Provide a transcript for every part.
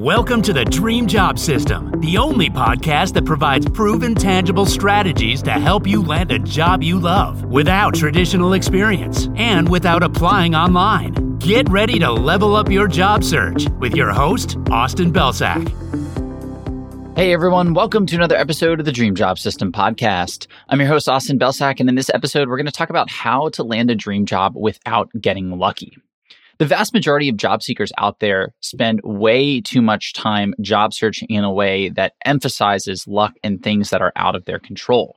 Welcome to the Dream Job System, the only podcast that provides proven, tangible strategies to help you land a job you love without traditional experience and without applying online. Get ready to level up your job search with your host, Austin Belcak. Hey everyone, welcome to another episode of the Dream Job System podcast. I'm your host, Austin Belcak, and in this episode, we're going to talk about how to land a dream job without getting lucky. The vast majority of job seekers out there spend way too much time job searching in a way that emphasizes luck and things that are out of their control.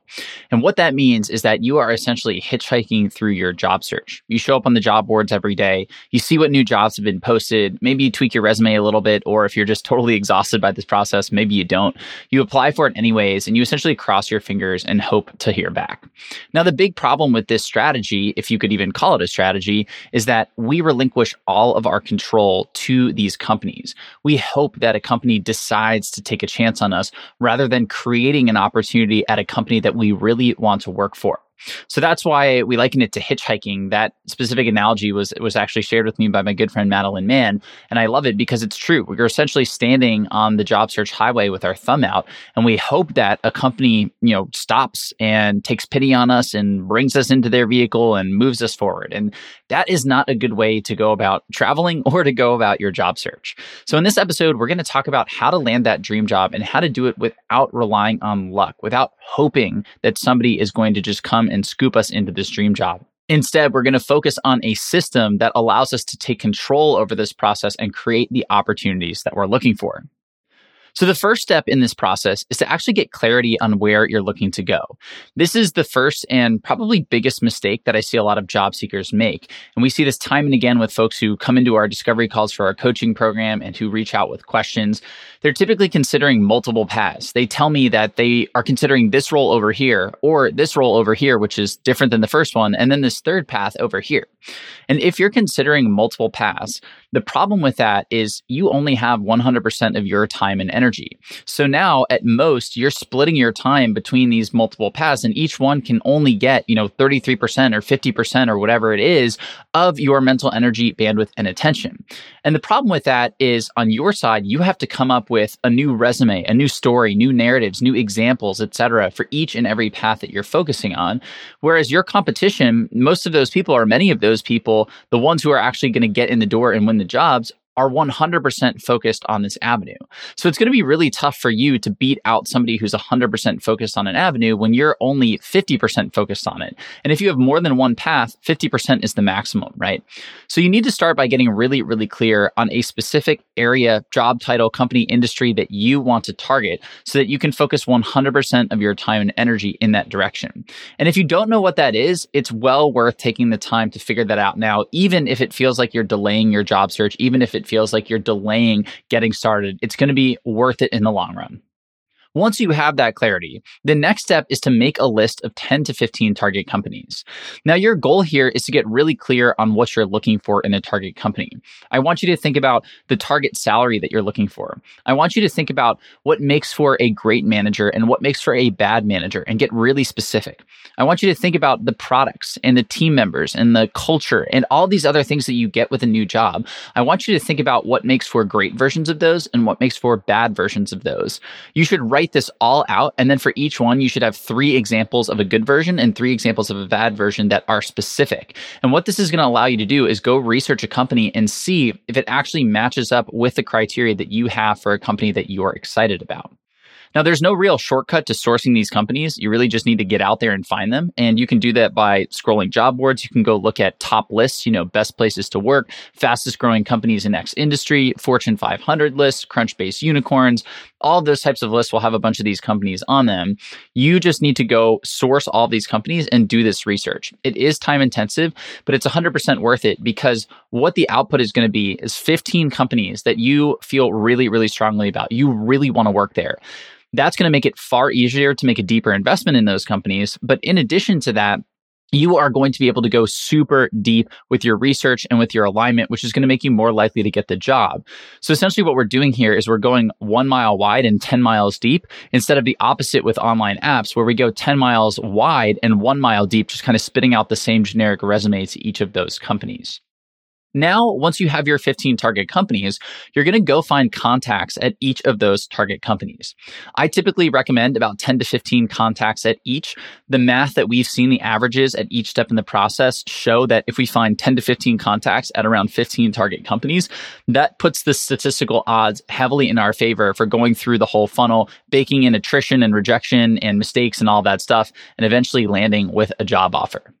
And what that means is that you are essentially hitchhiking through your job search. You show up on the job boards every day, you see what new jobs have been posted, maybe you tweak your resume a little bit, or if you're just totally exhausted by this process, maybe you don't. You apply for it anyways, and you essentially cross your fingers and hope to hear back. Now, the big problem with this strategy, if you could even call it a strategy, is that we relinquish all of our control to these companies. We hope that a company decides to take a chance on us rather than creating an opportunity at a company that we really want to work for. So that's why we liken it to hitchhiking. That specific analogy was was actually shared with me by my good friend Madeline Mann, and I love it because it's true. We're essentially standing on the job search highway with our thumb out, and we hope that a company, you know, stops and takes pity on us and brings us into their vehicle and moves us forward. And that is not a good way to go about traveling or to go about your job search. So in this episode, we're going to talk about how to land that dream job and how to do it without relying on luck, without hoping that somebody is going to just come and scoop us into this dream job. Instead, we're going to focus on a system that allows us to take control over this process and create the opportunities that we're looking for. So the first step in this process is to actually get clarity on where you're looking to go. This is the first and probably biggest mistake that I see a lot of job seekers make. And we see this time and again with folks who come into our discovery calls for our coaching program and who reach out with questions. They're typically considering multiple paths. They tell me that they are considering this role over here or this role over here, which is different than the first one, and then this third path over here. And if you're considering multiple paths, the problem with that is you only have 100% of your time and energy. So now at most, you're splitting your time between these multiple paths and each one can only get, you know, 33% or 50% or whatever it is of your mental energy, bandwidth, and attention. And the problem with that is on your side, you have to come up with a new resume, a new story, new narratives, new examples, etc., for each and every path that you're focusing on. Whereas your competition, most of those people or many of those people, the ones who are actually going to get in the door and win the jobs are 100% focused on this avenue. So it's going to be really tough for you to beat out somebody who's 100% focused on an avenue when you're only 50% focused on it. And if you have more than one path, 50% is the maximum, right? So you need to start by getting really, really clear on a specific area, job title, company, industry that you want to target so that you can focus 100% of your time and energy in that direction. And if you don't know what that is, it's well worth taking the time to figure that out now, even if it feels like you're delaying your job search, even if it it feels like you're delaying getting started, it's going to be worth it in the long run. Once you have that clarity, the next step is to make a list of 10 to 15 target companies. Now, your goal here is to get really clear on what you're looking for in a target company. I want you to think about the target salary that you're looking for. I want you to think about what makes for a great manager and what makes for a bad manager and get really specific. I want you to think about the products and the team members and the culture and all these other things that you get with a new job. I want you to think about what makes for great versions of those and what makes for bad versions of those. You should write write this all out. And then for each one, you should have three examples of a good version and three examples of a bad version that are specific. And what this is going to allow you to do is go research a company and see if it actually matches up with the criteria that you have for a company that you're excited about. Now, there's no real shortcut to sourcing these companies. You really just need to get out there and find them. And you can do that by scrolling job boards. You can go look at top lists, you know, best places to work, fastest growing companies in X industry, Fortune 500 lists, Crunchbase unicorns. All those types of lists will have a bunch of these companies on them. You just need to go source all these companies and do this research. It is time intensive, but it's 100% worth it because what the output is going to be is 15 companies that you feel really, really strongly about. You really want to work there. That's going to make it far easier to make a deeper investment in those companies. But in addition to that, you are going to be able to go super deep with your research and with your alignment, which is going to make you more likely to get the job. So essentially what we're doing here is we're going one mile wide and 10 miles deep instead of the opposite with online apps where we go 10 miles wide and one mile deep, just kind of spitting out the same generic resume to each of those companies. Now, once you have your 15 target companies, you're going to go find contacts at each of those target companies. I typically recommend about 10 to 15 contacts at each. The math that we've seen, the averages at each step in the process show that if we find 10 to 15 contacts at around 15 target companies, that puts the statistical odds heavily in our favor for going through the whole funnel, baking in attrition and rejection and mistakes and all that stuff, and eventually landing with a job offer.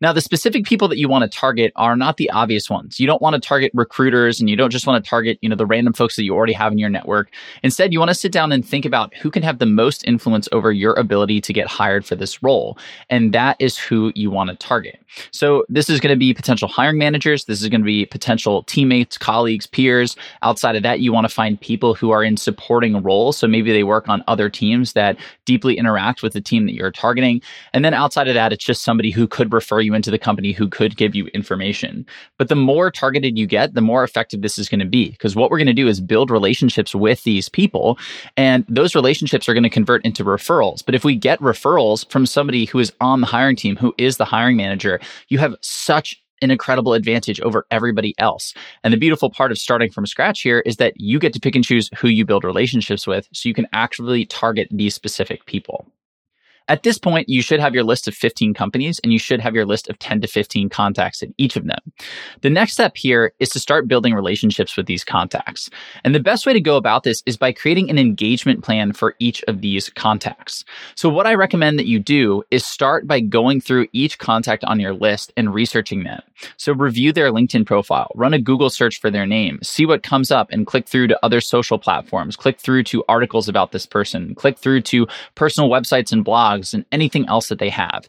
Now, the specific people that you want to target are not the obvious ones. You don't want to target recruiters and you don't just want to target, you know, the random folks that you already have in your network. Instead, you want to sit down and think about who can have the most influence over your ability to get hired for this role. And that is who you want to target. So this is going to be potential hiring managers. This is going to be potential teammates, colleagues, peers. Outside of that, you want to find people who are in supporting roles. So maybe they work on other teams that deeply interact with the team that you're targeting. And then outside of that, it's just somebody who could refer you you into the company who could give you information. But the more targeted you get, the more effective this is going to be. Because what we're going to do is build relationships with these people, and those relationships are going to convert into referrals. But if we get referrals from somebody who is on the hiring team, who is the hiring manager, you have such an incredible advantage over everybody else. And the beautiful part of starting from scratch here is that you get to pick and choose who you build relationships with so you can actually target these specific people. At this point, you should have your list of 15 companies and you should have your list of 10 to 15 contacts in each of them. The next step here is to start building relationships with these contacts. And the best way to go about this is by creating an engagement plan for each of these contacts. So what I recommend that you do is start by going through each contact on your list and researching them. So review their LinkedIn profile, run a Google search for their name, see what comes up and click through to other social platforms, click through to articles about this person, click through to personal websites and blogs blogs and anything else that they have.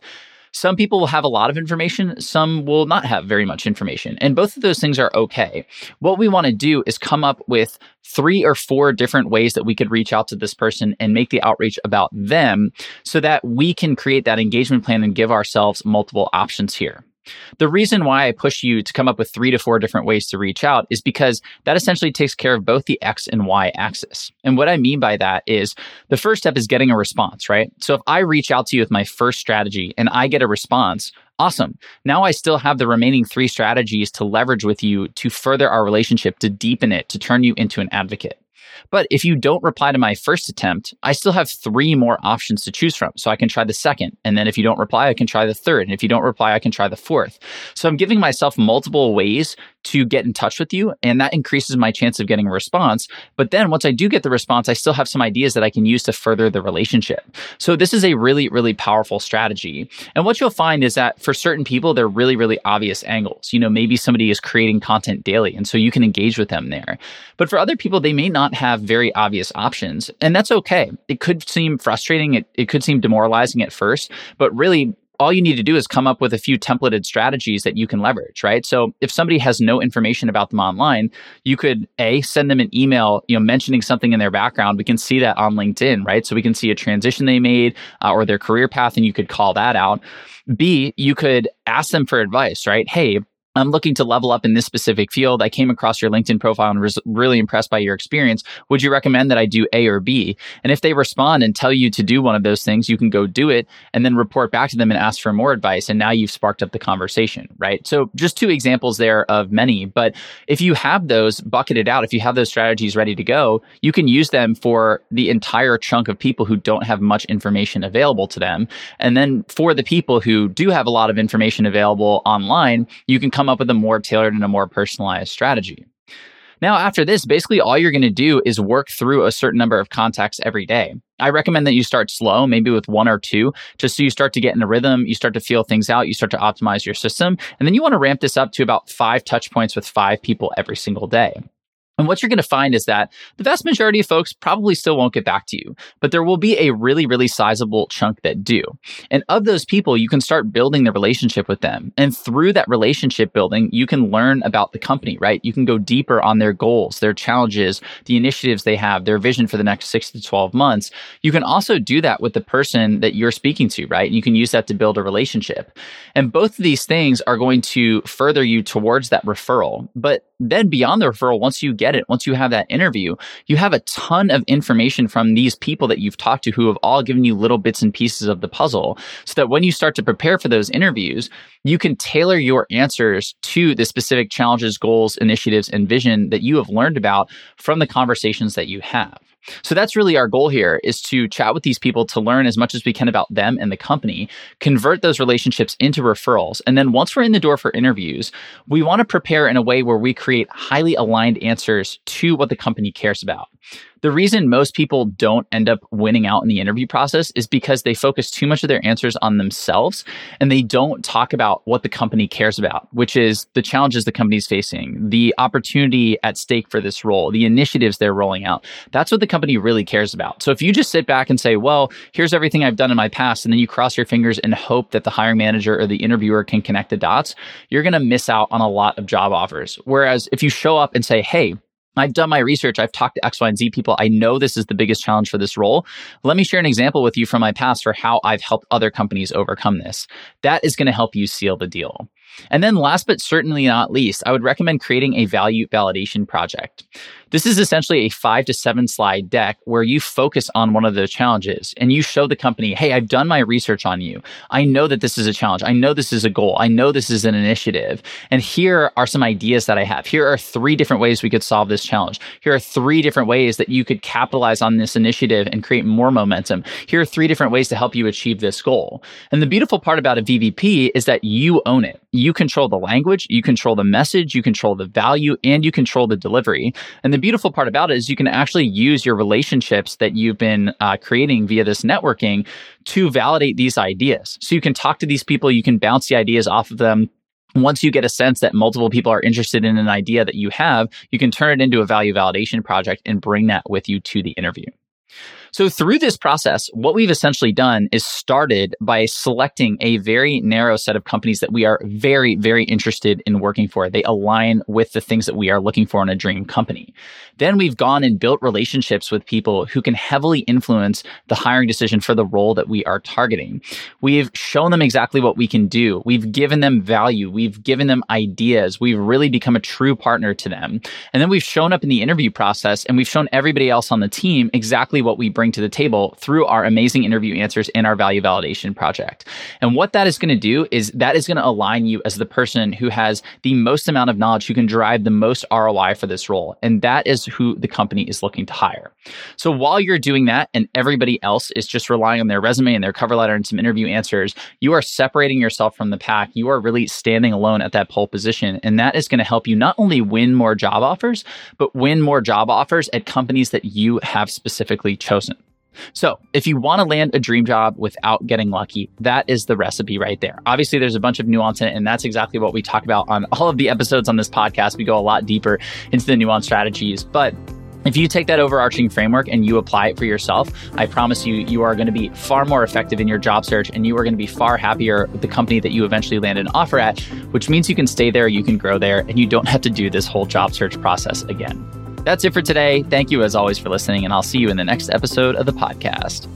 Some people will have a lot of information, some will not have very much information. And both of those things are okay. What we want to do is come up with three or four different ways that we could reach out to this person and make the outreach about them so that we can create that engagement plan and give ourselves multiple options here. The reason why I push you to come up with three to four different ways to reach out is because that essentially takes care of both the X and Y axis. And what I mean by that is the first step is getting a response, right? So if I reach out to you with my first strategy and I get a response, awesome. Now I still have the remaining three strategies to leverage with you to further our relationship, to deepen it, to turn you into an advocate. But if you don't reply to my first attempt, I still have three more options to choose from. So I can try the second. And then if you don't reply, I can try the third. And if you don't reply, I can try the fourth. So I'm giving myself multiple ways to get in touch with you. And that increases my chance of getting a response. But then once I do get the response, I still have some ideas that I can use to further the relationship. So this is a really, really powerful strategy. And what you'll find is that for certain people, they're really, really obvious angles. You know, maybe somebody is creating content daily. And so you can engage with them there. But for other people, they may not have very obvious options. And that's okay. It could seem frustrating. It, it could seem demoralizing at first, but really all you need to do is come up with a few templated strategies that you can leverage, right? So if somebody has no information about them online, you could a send them an email, you know, mentioning something in their background. We can see that on LinkedIn, right? So we can see a transition they made uh, or their career path, and you could call that out. B, you could ask them for advice, right? Hey, I'm looking to level up in this specific field. I came across your LinkedIn profile and was really impressed by your experience. Would you recommend that I do A or B? And if they respond and tell you to do one of those things, you can go do it and then report back to them and ask for more advice. And now you've sparked up the conversation, right? So just two examples there of many. But if you have those bucketed out, if you have those strategies ready to go, you can use them for the entire chunk of people who don't have much information available to them. And then for the people who do have a lot of information available online, you can come come up with a more tailored and a more personalized strategy. Now, after this, basically all you're going to do is work through a certain number of contacts every day. I recommend that you start slow, maybe with one or two, just so you start to get in a rhythm, you start to feel things out, you start to optimize your system. And then you want to ramp this up to about five touch points with five people every single day. And what you're going to find is that the vast majority of folks probably still won't get back to you, but there will be a really, really sizable chunk that do. And of those people, you can start building the relationship with them. And through that relationship building, you can learn about the company, right? You can go deeper on their goals, their challenges, the initiatives they have, their vision for the next six to 12 months. You can also do that with the person that you're speaking to, right? You can use that to build a relationship. And both of these things are going to further you towards that referral. But then beyond the referral, once you get get it, once you have that interview, you have a ton of information from these people that you've talked to who have all given you little bits and pieces of the puzzle so that when you start to prepare for those interviews, you can tailor your answers to the specific challenges, goals, initiatives, and vision that you have learned about from the conversations that you have. So that's really our goal here is to chat with these people to learn as much as we can about them and the company, convert those relationships into referrals. And then once we're in the door for interviews, we want to prepare in a way where we create highly aligned answers to what the company cares about. The reason most people don't end up winning out in the interview process is because they focus too much of their answers on themselves and they don't talk about what the company cares about, which is the challenges the company is facing, the opportunity at stake for this role, the initiatives they're rolling out. That's what the company really cares about. So if you just sit back and say, well, here's everything I've done in my past, and then you cross your fingers and hope that the hiring manager or the interviewer can connect the dots, you're going to miss out on a lot of job offers. Whereas if you show up and say, hey, I've done my research. I've talked to X, Y, and Z people. I know this is the biggest challenge for this role. Let me share an example with you from my past for how I've helped other companies overcome this. That is going to help you seal the deal. And then last but certainly not least, I would recommend creating a value validation project. This is essentially a five to seven slide deck where you focus on one of the challenges and you show the company, hey, I've done my research on you. I know that this is a challenge. I know this is a goal. I know this is an initiative. And here are some ideas that I have. Here are three different ways we could solve this challenge. Here are three different ways that you could capitalize on this initiative and create more momentum. Here are three different ways to help you achieve this goal. And the beautiful part about a VVP is that you own it. Control the language, you control the message, you control the value, and you control the delivery. And the beautiful part about it is you can actually use your relationships that you've been uh, creating via this networking to validate these ideas. So you can talk to these people, you can bounce the ideas off of them once you get a sense that multiple people are interested in an idea that you have, you can turn it into a value validation project and bring that with you to the interview. So through this process, what we've essentially done is started by selecting a very narrow set of companies that we are very, very interested in working for. They align with the things that we are looking for in a dream company. Then we've gone and built relationships with people who can heavily influence the hiring decision for the role that we are targeting. We've shown them exactly what we can do. We've given them value. We've given them ideas. We've really become a true partner to them. And then we've shown up in the interview process and we've shown everybody else on the team exactly what we bring bring to the table through our amazing interview answers in our value validation project. And what that is going to do is that is going to align you as the person who has the most amount of knowledge, who can drive the most ROI for this role. And that is who the company is looking to hire. So while you're doing that and everybody else is just relying on their resume and their cover letter and some interview answers, you are separating yourself from the pack. You are really standing alone at that pole position. And that is going to help you not only win more job offers, but win more job offers at companies that you have specifically chosen. So, if you want to land a dream job without getting lucky, that is the recipe right there. Obviously, there's a bunch of nuance in it, and that's exactly what we talk about on all of the episodes on this podcast. We go a lot deeper into the nuance strategies, but if you take that overarching framework and you apply it for yourself, I promise you, you are going to be far more effective in your job search and you are going to be far happier with the company that you eventually land an offer at, which means you can stay there, you can grow there, and you don't have to do this whole job search process again. That's it for today. Thank you, as always, for listening, and I'll see you in the next episode of the podcast.